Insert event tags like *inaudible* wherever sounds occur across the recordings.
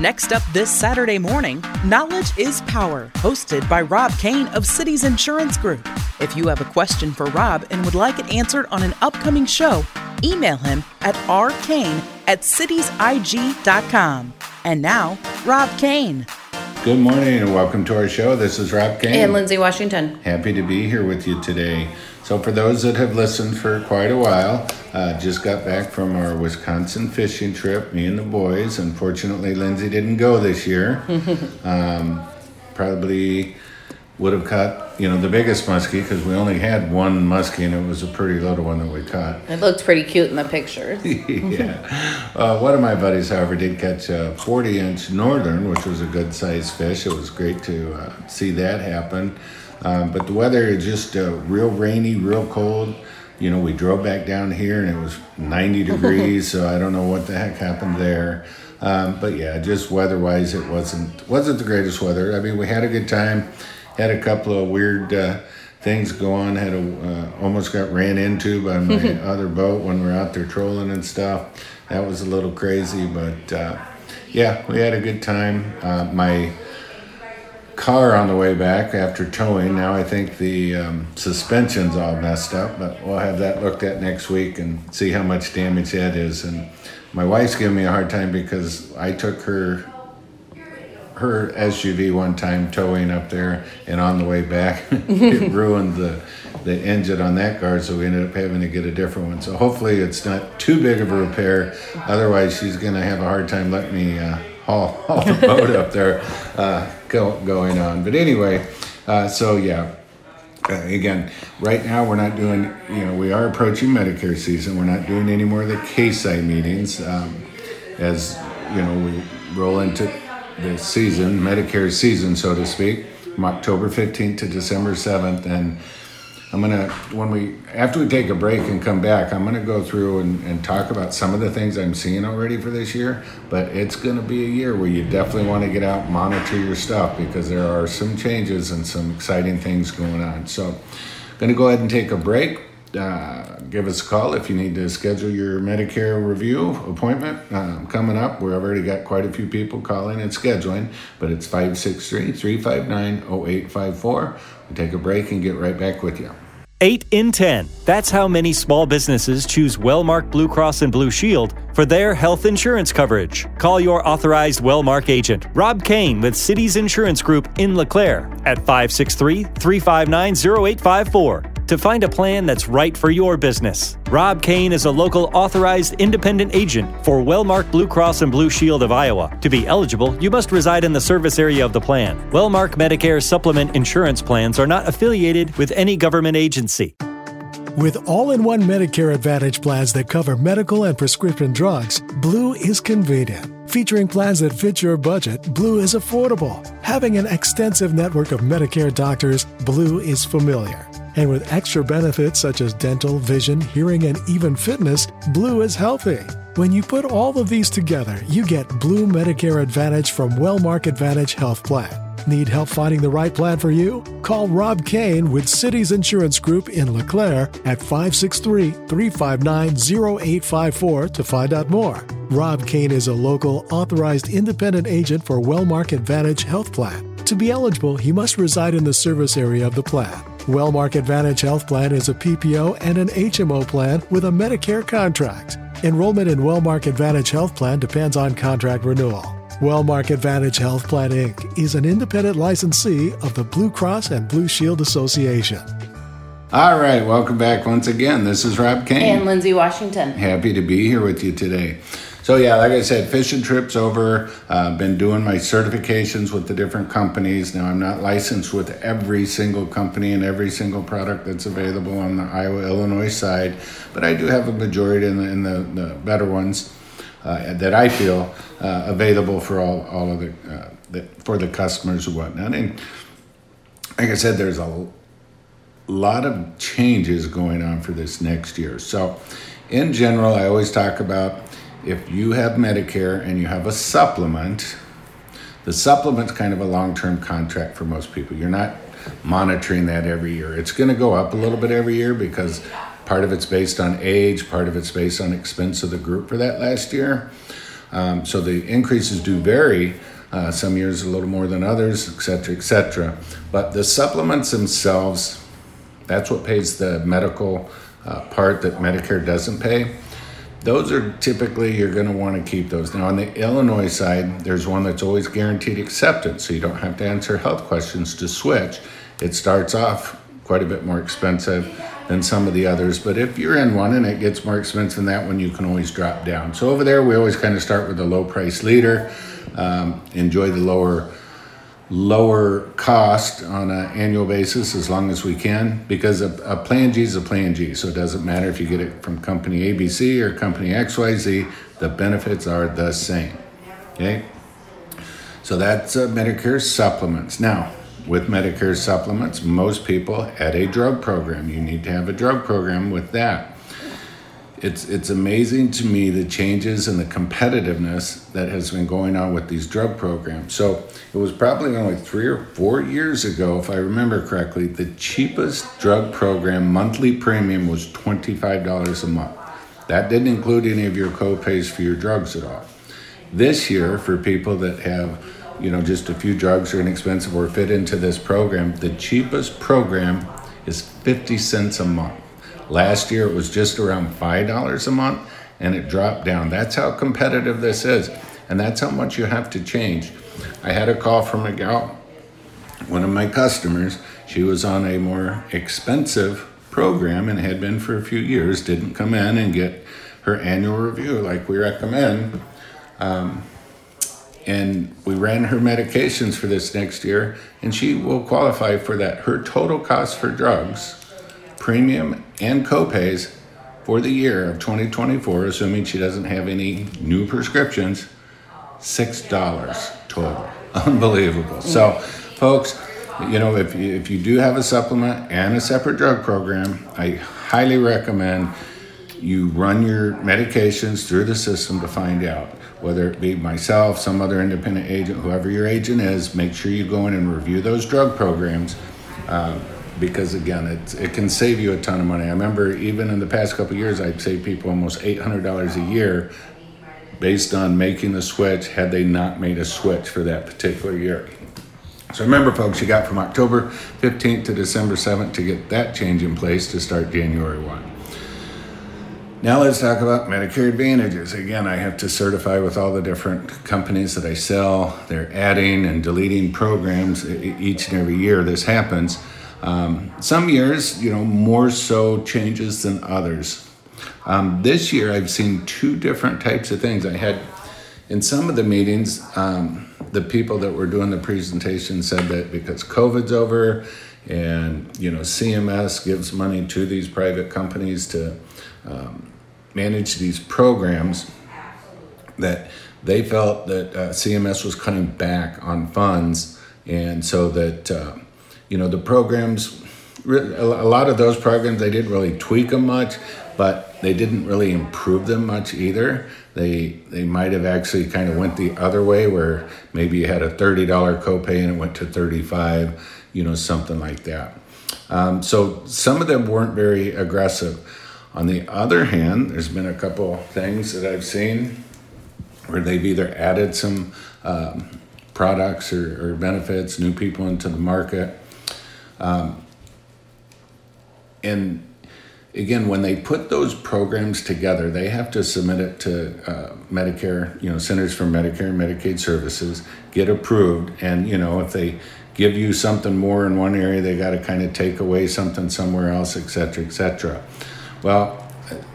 Next up this Saturday morning, Knowledge is Power, hosted by Rob Kane of Cities Insurance Group. If you have a question for Rob and would like it answered on an upcoming show, email him at rkane at citiesigg.com. And now, Rob Kane. Good morning and welcome to our show. This is Rob Kane. And Lindsay Washington. Happy to be here with you today. So, for those that have listened for quite a while, uh, just got back from our Wisconsin fishing trip, me and the boys. Unfortunately, Lindsay didn't go this year. *laughs* um, probably would have caught, you know, the biggest muskie because we only had one muskie and it was a pretty little one that we caught. It looked pretty cute in the pictures. *laughs* yeah. Uh, one of my buddies, however, did catch a 40 inch northern, which was a good sized fish. It was great to uh, see that happen. Um, but the weather is just uh, real rainy, real cold. You know, we drove back down here and it was 90 degrees, so I don't know what the heck happened there. Um, but yeah, just weather-wise, it wasn't wasn't the greatest weather. I mean, we had a good time, had a couple of weird uh, things go on. Had a uh, almost got ran into by my *laughs* other boat when we were out there trolling and stuff. That was a little crazy, but uh, yeah, we had a good time. Uh, my car on the way back after towing. Now I think the um, suspension's all messed up, but we'll have that looked at next week and see how much damage that is. And my wife's giving me a hard time because I took her her SUV one time towing up there, and on the way back, *laughs* it *laughs* ruined the the engine on that car, so we ended up having to get a different one. So hopefully it's not too big of a repair. Otherwise, she's gonna have a hard time letting me uh, haul, *laughs* haul the boat up there uh, go, going on. But anyway, uh, so yeah. Uh, again, right now we're not doing, you know, we are approaching Medicare season. We're not doing any more of the KSI meetings um, as, you know, we roll into the season, Medicare season, so to speak, from October 15th to December 7th. And I'm to, when we, after we take a break and come back, I'm to go through and, and talk about some of the things I'm seeing already for this year. But it's to be a year where you definitely want to get out and monitor your stuff because there are some changes and some exciting things going on. So, to go ahead and take a break. Uh, give us a call if you need to schedule your Medicare review appointment um, coming up. We've already got quite a few people calling and scheduling, but it's 563 359 0854. We'll take a break and get right back with you. 8 in 10. That's how many small businesses choose Wellmark Blue Cross and Blue Shield for their health insurance coverage. Call your authorized Wellmark agent, Rob Kane with Cities Insurance Group in LeClaire at 563 359 0854 to find a plan that's right for your business. Rob Kane is a local authorized independent agent for Wellmark Blue Cross and Blue Shield of Iowa. To be eligible, you must reside in the service area of the plan. Wellmark Medicare supplement insurance plans are not affiliated with any government agency. With all in one Medicare Advantage plans that cover medical and prescription drugs, Blue is convenient. Featuring plans that fit your budget, Blue is affordable. Having an extensive network of Medicare doctors, Blue is familiar. And with extra benefits such as dental, vision, hearing, and even fitness, Blue is healthy. When you put all of these together, you get Blue Medicare Advantage from Wellmark Advantage Health Plan. Need help finding the right plan for you? Call Rob Kane with Cities Insurance Group in LeClaire at 563 359 0854 to find out more. Rob Kane is a local authorized independent agent for Wellmark Advantage Health Plan. To be eligible, he must reside in the service area of the plan. Wellmark Advantage Health Plan is a PPO and an HMO plan with a Medicare contract. Enrollment in Wellmark Advantage Health Plan depends on contract renewal. Wellmark Advantage Health Plan Inc. is an independent licensee of the Blue Cross and Blue Shield Association. All right, welcome back once again. This is Rob Kane. And Lindsay Washington. Happy to be here with you today. So yeah, like I said, fishing trips over. Uh, been doing my certifications with the different companies. Now I'm not licensed with every single company and every single product that's available on the Iowa Illinois side, but I do have a majority in the, in the, the better ones. uh, that I feel uh, available for all, all of the, uh, the, for the customers and whatnot. And like I said, there's a lot of changes going on for this next year. So, in general, I always talk about if you have Medicare and you have a supplement, the supplement's kind of a long term contract for most people. You're not monitoring that every year. It's going to go up a little bit every year because part of it's based on age, part of it's based on expense of the group for that last year. Um, so the increases do vary. Uh, some years a little more than others, et cetera, et cetera. But the supplements themselves, that's what pays the medical uh, part that Medicare doesn't pay. Those are typically, you're going to want to keep those. Now, on the Illinois side, there's one that's always guaranteed acceptance, so you don't have to answer health questions to switch. It starts off quite a bit more expensive than some of the others. But if you're in one and it gets more expensive than that one, you can always drop down. So over there, we always kind of start with the low price leader, um, enjoy the lower lower cost on an annual basis as long as we can because a, a, plan G is a plan G. So it doesn't matter if you get it from company ABC or company XYZ, the benefits are the same. Okay? So that's uh, Medicare supplements. Now, with Medicare supplements, most people had a drug program. You need to have a drug program with that. It's, it's amazing to me the changes and the competitiveness that has been going on with these drug programs. So it was probably only three or four years ago, if I remember correctly, the cheapest drug program monthly premium was $25 a month. That didn't include any of your co-pays for your drugs at all. This year, for people that have you know, just a few drugs are inexpensive or fit into this program. The cheapest program is 50 cents a month. Last year it was just around $5 a month and it dropped down. That's how competitive this is. And that's how much you have to change. I had a call from a gal, one of my customers. She was on a more expensive program and had been for a few years, didn't come in and get her annual review like we recommend. Um, and we ran her medications for this next year, and she will qualify for that. Her total cost for drugs, premium and copays for the year of 2024, assuming she doesn't have any new prescriptions, $6 total. *laughs* Unbelievable. So, folks, you know, if you, if you do have a supplement and a separate drug program, I highly recommend you run your medications through the system to find out whether it be myself, some other independent agent, whoever your agent is, make sure you go in and review those drug programs. Uh, because again, it, it can save you a ton of money. I remember even in the past couple years, I'd save people almost $800 a year based on making the switch had they not made a switch for that particular year. So remember, folks, you got from October 15th to December 7th to get that change in place to start January 1. Now let's talk about Medicare Advantages. Again, I have to certify with all the different companies that I sell. They're adding and deleting programs each and every year. This happens. Um, some years, you know, more so changes than others. Um, this year, I've seen two different types of things. I had in some of the meetings, um, the people that were doing the presentation said that because COVID's over and you know CMS gives money to these private companies to um, manage these programs that they felt that uh, CMS was cutting back on funds, and so that uh, you know the programs, a lot of those programs they didn't really tweak them much, but they didn't really improve them much either. They they might have actually kind of went the other way, where maybe you had a thirty dollar copay and it went to thirty five, you know, something like that. Um, so some of them weren't very aggressive. On the other hand, there's been a couple things that I've seen where they've either added some um, products or, or, benefits, new people into the market. Um, and again, when they put those programs together, they have to submit it to uh, Medicare, you know, Centers for Medicare and Medicaid Services, get approved. And, you know, if they give you something more in one area, they got to kind of take away something somewhere else, et cetera, et cetera. Well,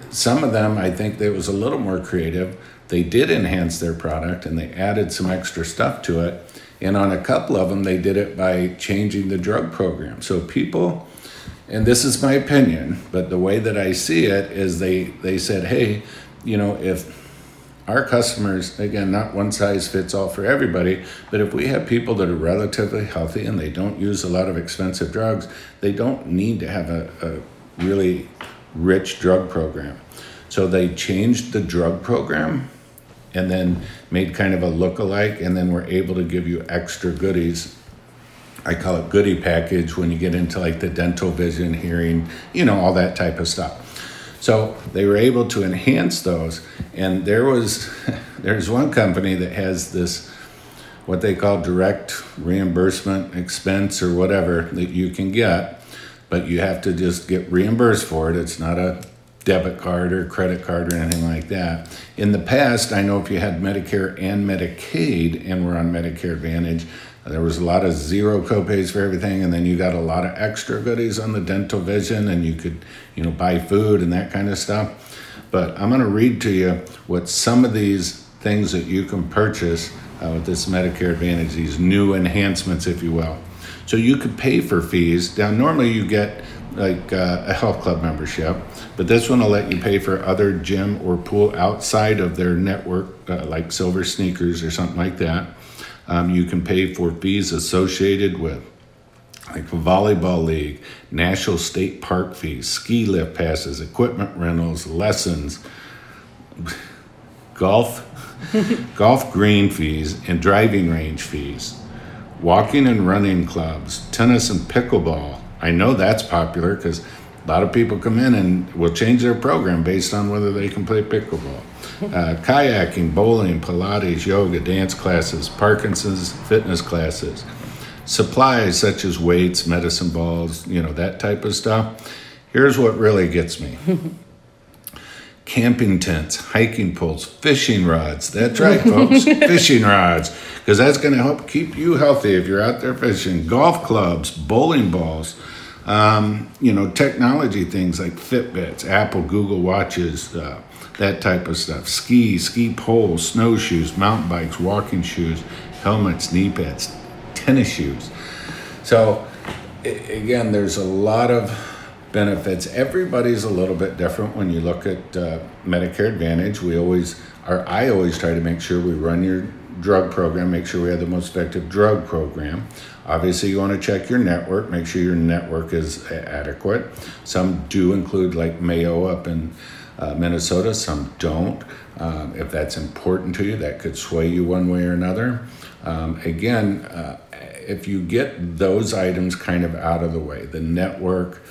some of them, I think they was a little more creative. They did enhance their product and they added some extra stuff to it. And on a couple of them, they did it by changing the drug program. So people, and this is my opinion, but the way that I see it is they, they said, hey, you know, if our customers, again, not one size fits all for everybody, but if we have people that are relatively healthy and they don't use a lot of expensive drugs, they don't need to have a, a really rich drug program. So they changed the drug program and then made kind of a look-alike, and then were able to give you extra goodies. I call it goodie package when you get into like the dental, vision, hearing, you know, all that type of stuff. So they were able to enhance those, and there was *laughs* there's one company that has this what they call direct reimbursement expense or whatever that you can get, but you have to just get reimbursed for it. It's not a debit card or credit card or anything like that. In the past, I know if you had Medicare and Medicaid and were on Medicare Advantage, there was a lot of zero copays for everything, and then you got a lot of extra goodies on the dental vision, and you could, you know, buy food and that kind of stuff. But I'm going to read to you what some of these things that you can purchase uh, with this Medicare Advantage, these new enhancements, if you will. So you could pay for fees. Now, normally you get like uh, a health club membership, but this one will let you pay for other gym or pool outside of their network, uh, like Silver Sneakers or something like that. Um, you can pay for fees associated with like volleyball league, national state park fees, ski lift passes, equipment rentals, lessons, golf, *laughs* golf green fees, and driving range fees, walking and running clubs, tennis and pickleball. I know that's popular because a lot of people come in and will change their program based on whether they can play pickleball. Uh, kayaking, bowling, Pilates, yoga, dance classes, Parkinson's fitness classes, supplies such as weights, medicine balls, you know, that type of stuff. Here's what really gets me *laughs* camping tents, hiking poles, fishing rods. That's right, folks, *laughs* fishing rods, because that's going to help keep you healthy if you're out there fishing. Golf clubs, bowling balls. Um, you know, technology things like Fitbits, Apple, Google watches, uh, that type of stuff. Ski, ski poles, snowshoes, mountain bikes, walking shoes, helmets, knee pads, tennis shoes. So, again, there's a lot of benefits. Everybody's a little bit different when you look at uh, Medicare Advantage. We always, or I always try to make sure we run your drug program, make sure we have the most effective drug program. Obviously, you want to check your network, make sure your network is adequate. Some do include like Mayo up in uh, Minnesota, some don't. Um, if that's important to you, that could sway you one way or another. Um, again, uh, if you get those items kind of out of the way, the network,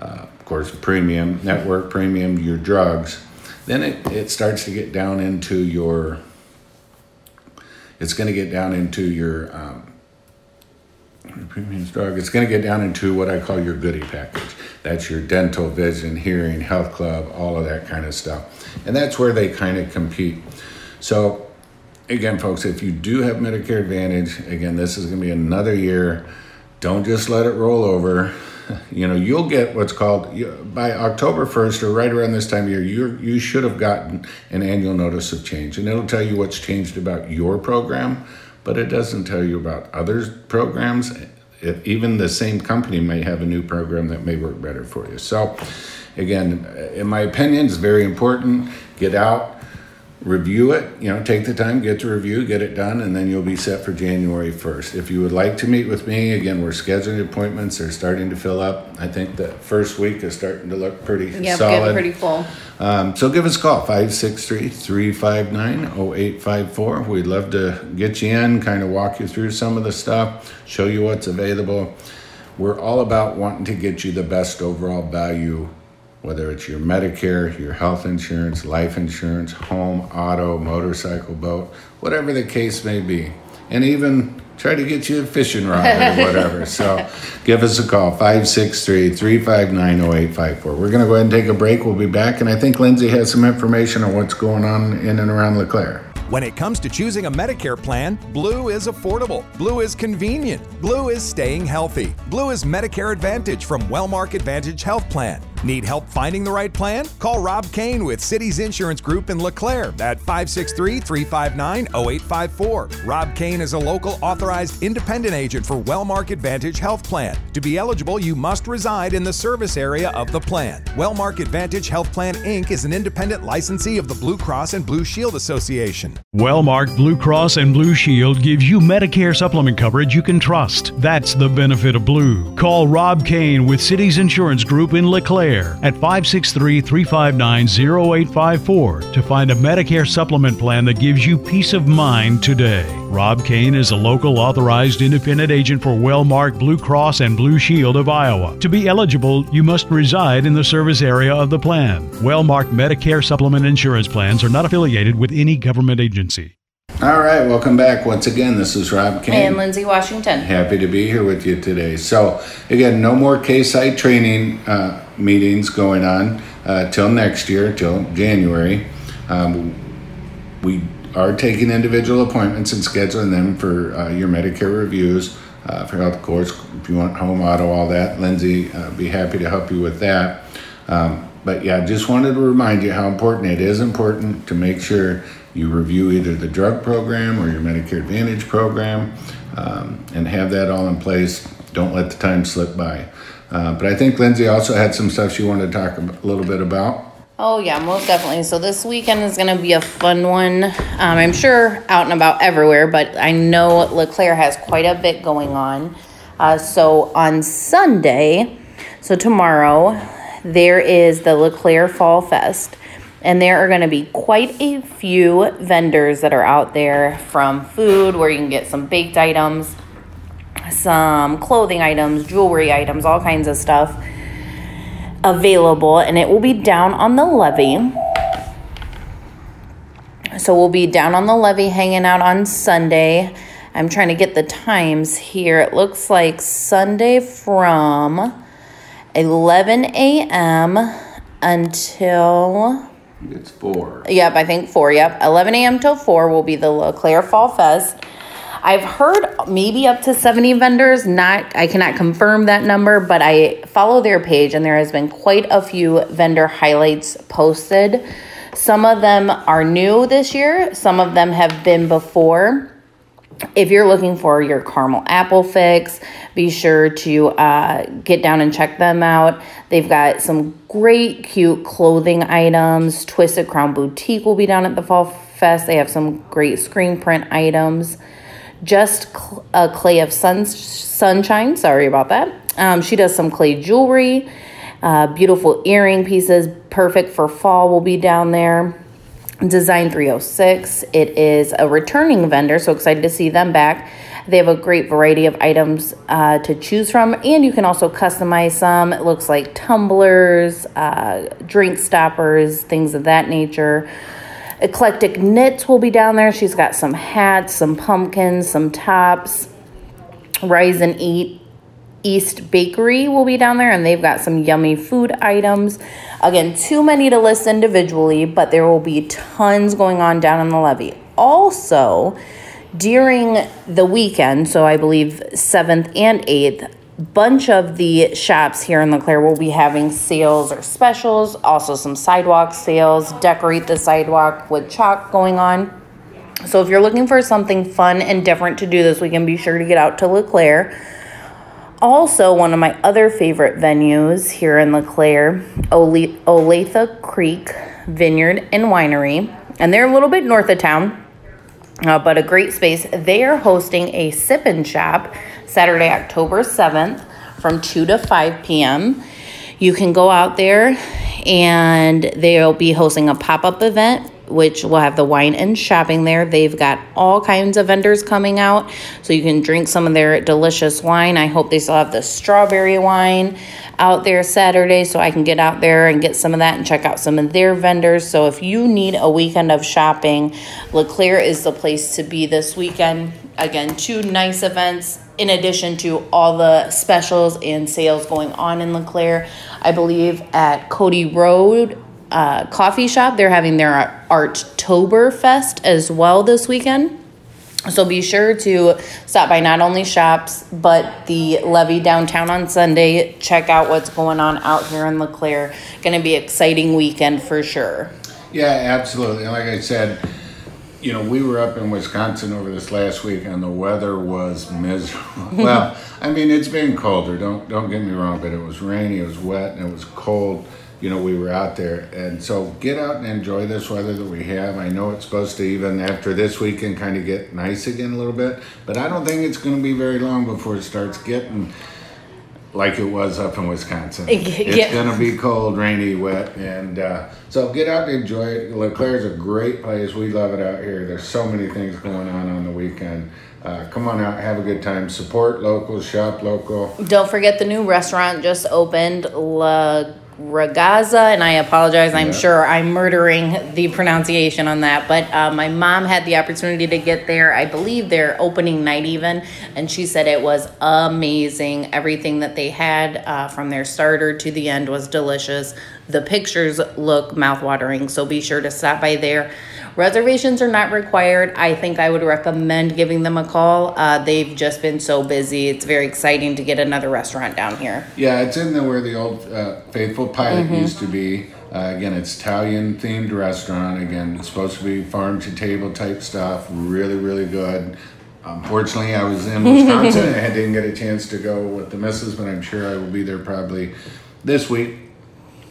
uh, of course, premium, network premium, your drugs, then it, it starts to get down into your, it's going to get down into your um, premium drug. It's going to get down into what I call your goodie package. That's your dental, vision, hearing, health club, all of that kind of stuff. And that's where they kind of compete. So, again, folks, if you do have Medicare Advantage, again, this is going to be another year. Don't just let it roll over *laughs* you know you'll get what's called by october 1st or right around this time of year you you should have gotten an annual notice of change. And it'll tell you what's changed about your program but it doesn't tell you about others programs. Even the same company may have a new program that may work better for you. So again in my opinion it's very important. Get out review it, you know, take the time, get to review, get it done, and then you'll be set for January 1st. If you would like to meet with me, again, we're scheduling appointments. They're starting to fill up. I think the first week is starting to look pretty Yeah, solid. getting pretty full. Um, so give us a call, 563 359 0854. We'd love to get you in, kind of walk you through some of the stuff, show you what's available. We're all about wanting to get you the best overall value whether it's your Medicare, your health insurance, life insurance, home, auto, motorcycle, boat, whatever the case may be. And even try to get you a fishing rod or *laughs* whatever. so give us a call, 563 359 0854. We're going to go ahead and take a break. We'll be back. And I think Lindsay has some information on what's going on in and around LeClaire. When it comes to choosing a Medicare plan, Blue is affordable. Blue is convenient. Blue is staying healthy. Blue is Medicare Advantage from Wellmark Advantage Health Plan. Need help finding the right plan? Call Rob Kane with Cities Insurance Group in LeClaire at 563 359 0854. Rob Kane is a local authorized independent agent for Wellmark Advantage Health Plan. To be eligible, you must reside in the service area of the plan. Wellmark Advantage Health Plan Inc. is an independent licensee of the Blue Cross and Blue Shield Association. Wellmark Blue Cross and Blue Shield gives you Medicare supplement coverage you can trust. That's the benefit of Blue. Call Rob Kane with Cities Insurance Group in LeClaire at 563 359 0854 to find a Medicare supplement plan that gives you peace of mind today. Rob Kane is a local authorized independent agent for Wellmark Blue Cross and Blue Shield of Iowa. To be eligible, you must reside in the service area of the plan. Wellmark Medicare supplement insurance plans are not affiliated with any government agency. All right, welcome back. Once again, this is Rob Kane. And Lindsay Washington. Happy to be here with you today. So, again, no more K site training uh, meetings going on uh, till next year, till January. Um, we are taking individual appointments and scheduling them for uh, your Medicare reviews, uh, for health course, if you want home auto, all that. Lindsay, uh, be happy to help you with that. Um, but yeah, just wanted to remind you how important it is important to make sure you review either the drug program or your Medicare Advantage program um, and have that all in place. Don't let the time slip by. Uh, but I think Lindsay also had some stuff she wanted to talk a little bit about. Oh, yeah, most definitely. So, this weekend is going to be a fun one. Um, I'm sure out and about everywhere, but I know LeClaire has quite a bit going on. Uh, so, on Sunday, so tomorrow, there is the LeClaire Fall Fest. And there are going to be quite a few vendors that are out there from food, where you can get some baked items, some clothing items, jewelry items, all kinds of stuff available. And it will be down on the levee. So we'll be down on the levee hanging out on Sunday. I'm trying to get the times here. It looks like Sunday from 11 a.m. until it's four. Yep, I think four. Yep, 11 a.m. till four will be the LeClaire Fall Fest. I've heard maybe up to 70 vendors. Not, I cannot confirm that number, but I follow their page, and there has been quite a few vendor highlights posted. Some of them are new this year. Some of them have been before. If you're looking for your caramel apple fix, be sure to uh, get down and check them out. They've got some great, cute clothing items. Twisted Crown Boutique will be down at the Fall Fest. They have some great screen print items. Just a clay of sun, sunshine. Sorry about that. Um, she does some clay jewelry, uh, beautiful earring pieces, perfect for fall. Will be down there. Design 306. It is a returning vendor, so excited to see them back. They have a great variety of items uh, to choose from, and you can also customize some. It looks like tumblers, uh, drink stoppers, things of that nature. Eclectic Knits will be down there. She's got some hats, some pumpkins, some tops. Rise and Eat East Bakery will be down there, and they've got some yummy food items. Again, too many to list individually, but there will be tons going on down on the levee. Also, during the weekend, so I believe 7th and 8th, bunch of the shops here in LeClaire will be having sales or specials, also some sidewalk sales, decorate the sidewalk with chalk going on. So if you're looking for something fun and different to do this weekend, be sure to get out to LeClaire. Also, one of my other favorite venues here in LeClaire, Ole- Olathea Creek Vineyard and Winery, and they're a little bit north of town, uh, but a great space. They are hosting a sip and shop Saturday, October 7th from 2 to 5 p.m. You can go out there and they'll be hosting a pop up event which will have the wine and shopping there. They've got all kinds of vendors coming out, so you can drink some of their delicious wine. I hope they still have the strawberry wine out there Saturday, so I can get out there and get some of that and check out some of their vendors. So if you need a weekend of shopping, LeClaire is the place to be this weekend. Again, two nice events in addition to all the specials and sales going on in LeClaire. I believe at Cody Road uh, coffee shop. They're having their Arttober Fest as well this weekend. So be sure to stop by not only shops, but the levee downtown on Sunday. Check out what's going on out here in LeClaire. Going to be exciting weekend for sure. Yeah, absolutely. Like I said, you know, we were up in Wisconsin over this last week, and the weather was miserable. *laughs* well, I mean, it's been colder. Don't don't get me wrong, but it was rainy, it was wet, and it was cold. You know, we were out there, and so get out and enjoy this weather that we have. I know it's supposed to even after this weekend kind of get nice again a little bit, but I don't think it's going to be very long before it starts getting like it was up in Wisconsin. *laughs* It's Yeah. going to be cold, rainy, wet, and uh, so get out and enjoy it. LeClaire's a great place. We love it out here. There's so many things going on on the weekend. Uh, come on out, have a good time. Support local, shop local. Don't forget the new restaurant just opened, La Ragazza, and I apologize. I'm Yeah. sure I'm murdering the pronunciation on that, but uh, my mom had the opportunity to get there. I believe their opening night even, and she said it was amazing. Everything that they had uh, from their starter to the end was delicious. The pictures look mouthwatering, so be sure to stop by there. Reservations are not required. I think I would recommend giving them a call. Uh, they've just been so busy. It's very exciting to get another restaurant down here. Yeah, it's in the where the old uh, Faithful Pilot Mhm. used to be. Uh, again, it's Italian themed restaurant. Again, it's supposed to be farm to table type stuff. Really, really good. Unfortunately, I was in Wisconsin and I didn't get a chance to go with the missus, but I'm sure I will be there probably this week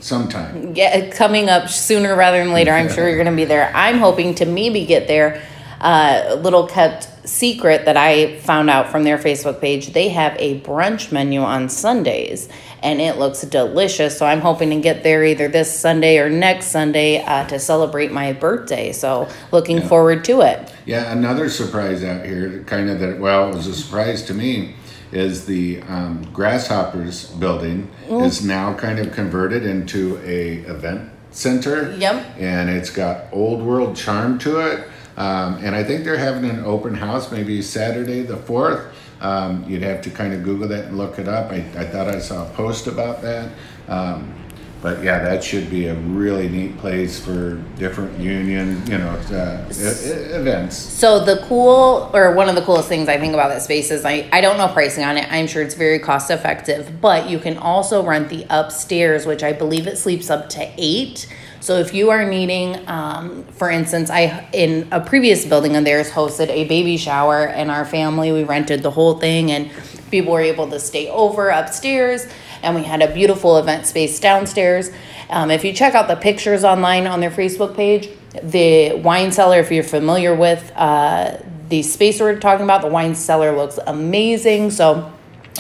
sometime. Yeah, coming up sooner rather than later. I'm sure you're going to be there. I'm hoping to maybe get there. Uh, a little kept secret that I found out from their Facebook page. They have a brunch menu on Sundays, and it looks delicious. So I'm hoping to get there either this Sunday or next Sunday uh, to celebrate my birthday. So looking forward to it. Yeah, another surprise out here, kind of that, well, it was a surprise to me, is the um, Grasshoppers building Mm. is now kind of converted into a event center. Yep. And it's got old world charm to it. Um, and I think they're having an open house maybe Saturday the 4th. Um, you'd have to kind of Google that and look it up. I, I thought I saw a post about that. Um, but yeah, that should be a really neat place for different union, you know, uh, events. So the cool, or one of the coolest things I think about that space is I, I don't know pricing on it. I'm sure it's very cost effective, but you can also rent the upstairs, which I believe it sleeps up to eight. So if you are needing, um, for instance, I in a previous building of theirs hosted a baby shower, and our family we rented the whole thing, and people were able to stay over upstairs, and we had a beautiful event space downstairs. Um, if you check out the pictures online on their Facebook page, the wine cellar, if you're familiar with uh, the space we're talking about, the wine cellar looks amazing. So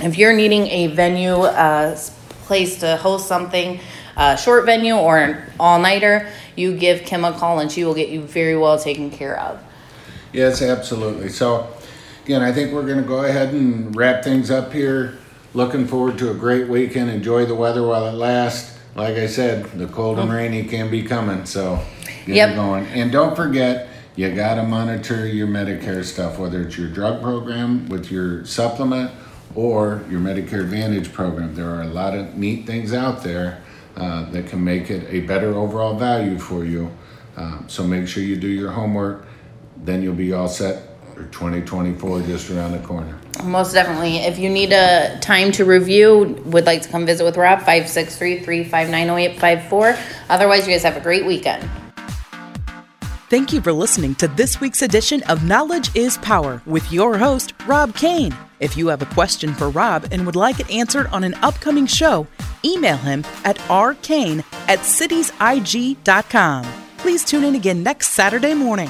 if you're needing a venue, uh, place to host something, a short venue or an all nighter, you give Kim a call and she will get you very well taken care of. Yes, absolutely. So, again, I think we're going to go ahead and wrap things up here. Looking forward to a great weekend. Enjoy the weather while it lasts. Like I said, the cold and rainy can be coming, so get Yep. it going. And don't forget, you got to monitor your Medicare stuff, whether it's your drug program with your supplement or your Medicare Advantage program. There are a lot of neat things out there uh, that can make it a better overall value for you. Um, so make sure you do your homework. Then you'll be all set for 2024 just around the corner. Most definitely. If you need a time to review, would like to come visit with Rob, 563 359 0854. Otherwise, you guys have a great weekend. Thank you for listening to this week's edition of Knowledge is Power with your host, Rob Kane. If you have a question for Rob and would like it answered on an upcoming show, email him at rkane at citiesigg.com. Please tune in again next Saturday morning.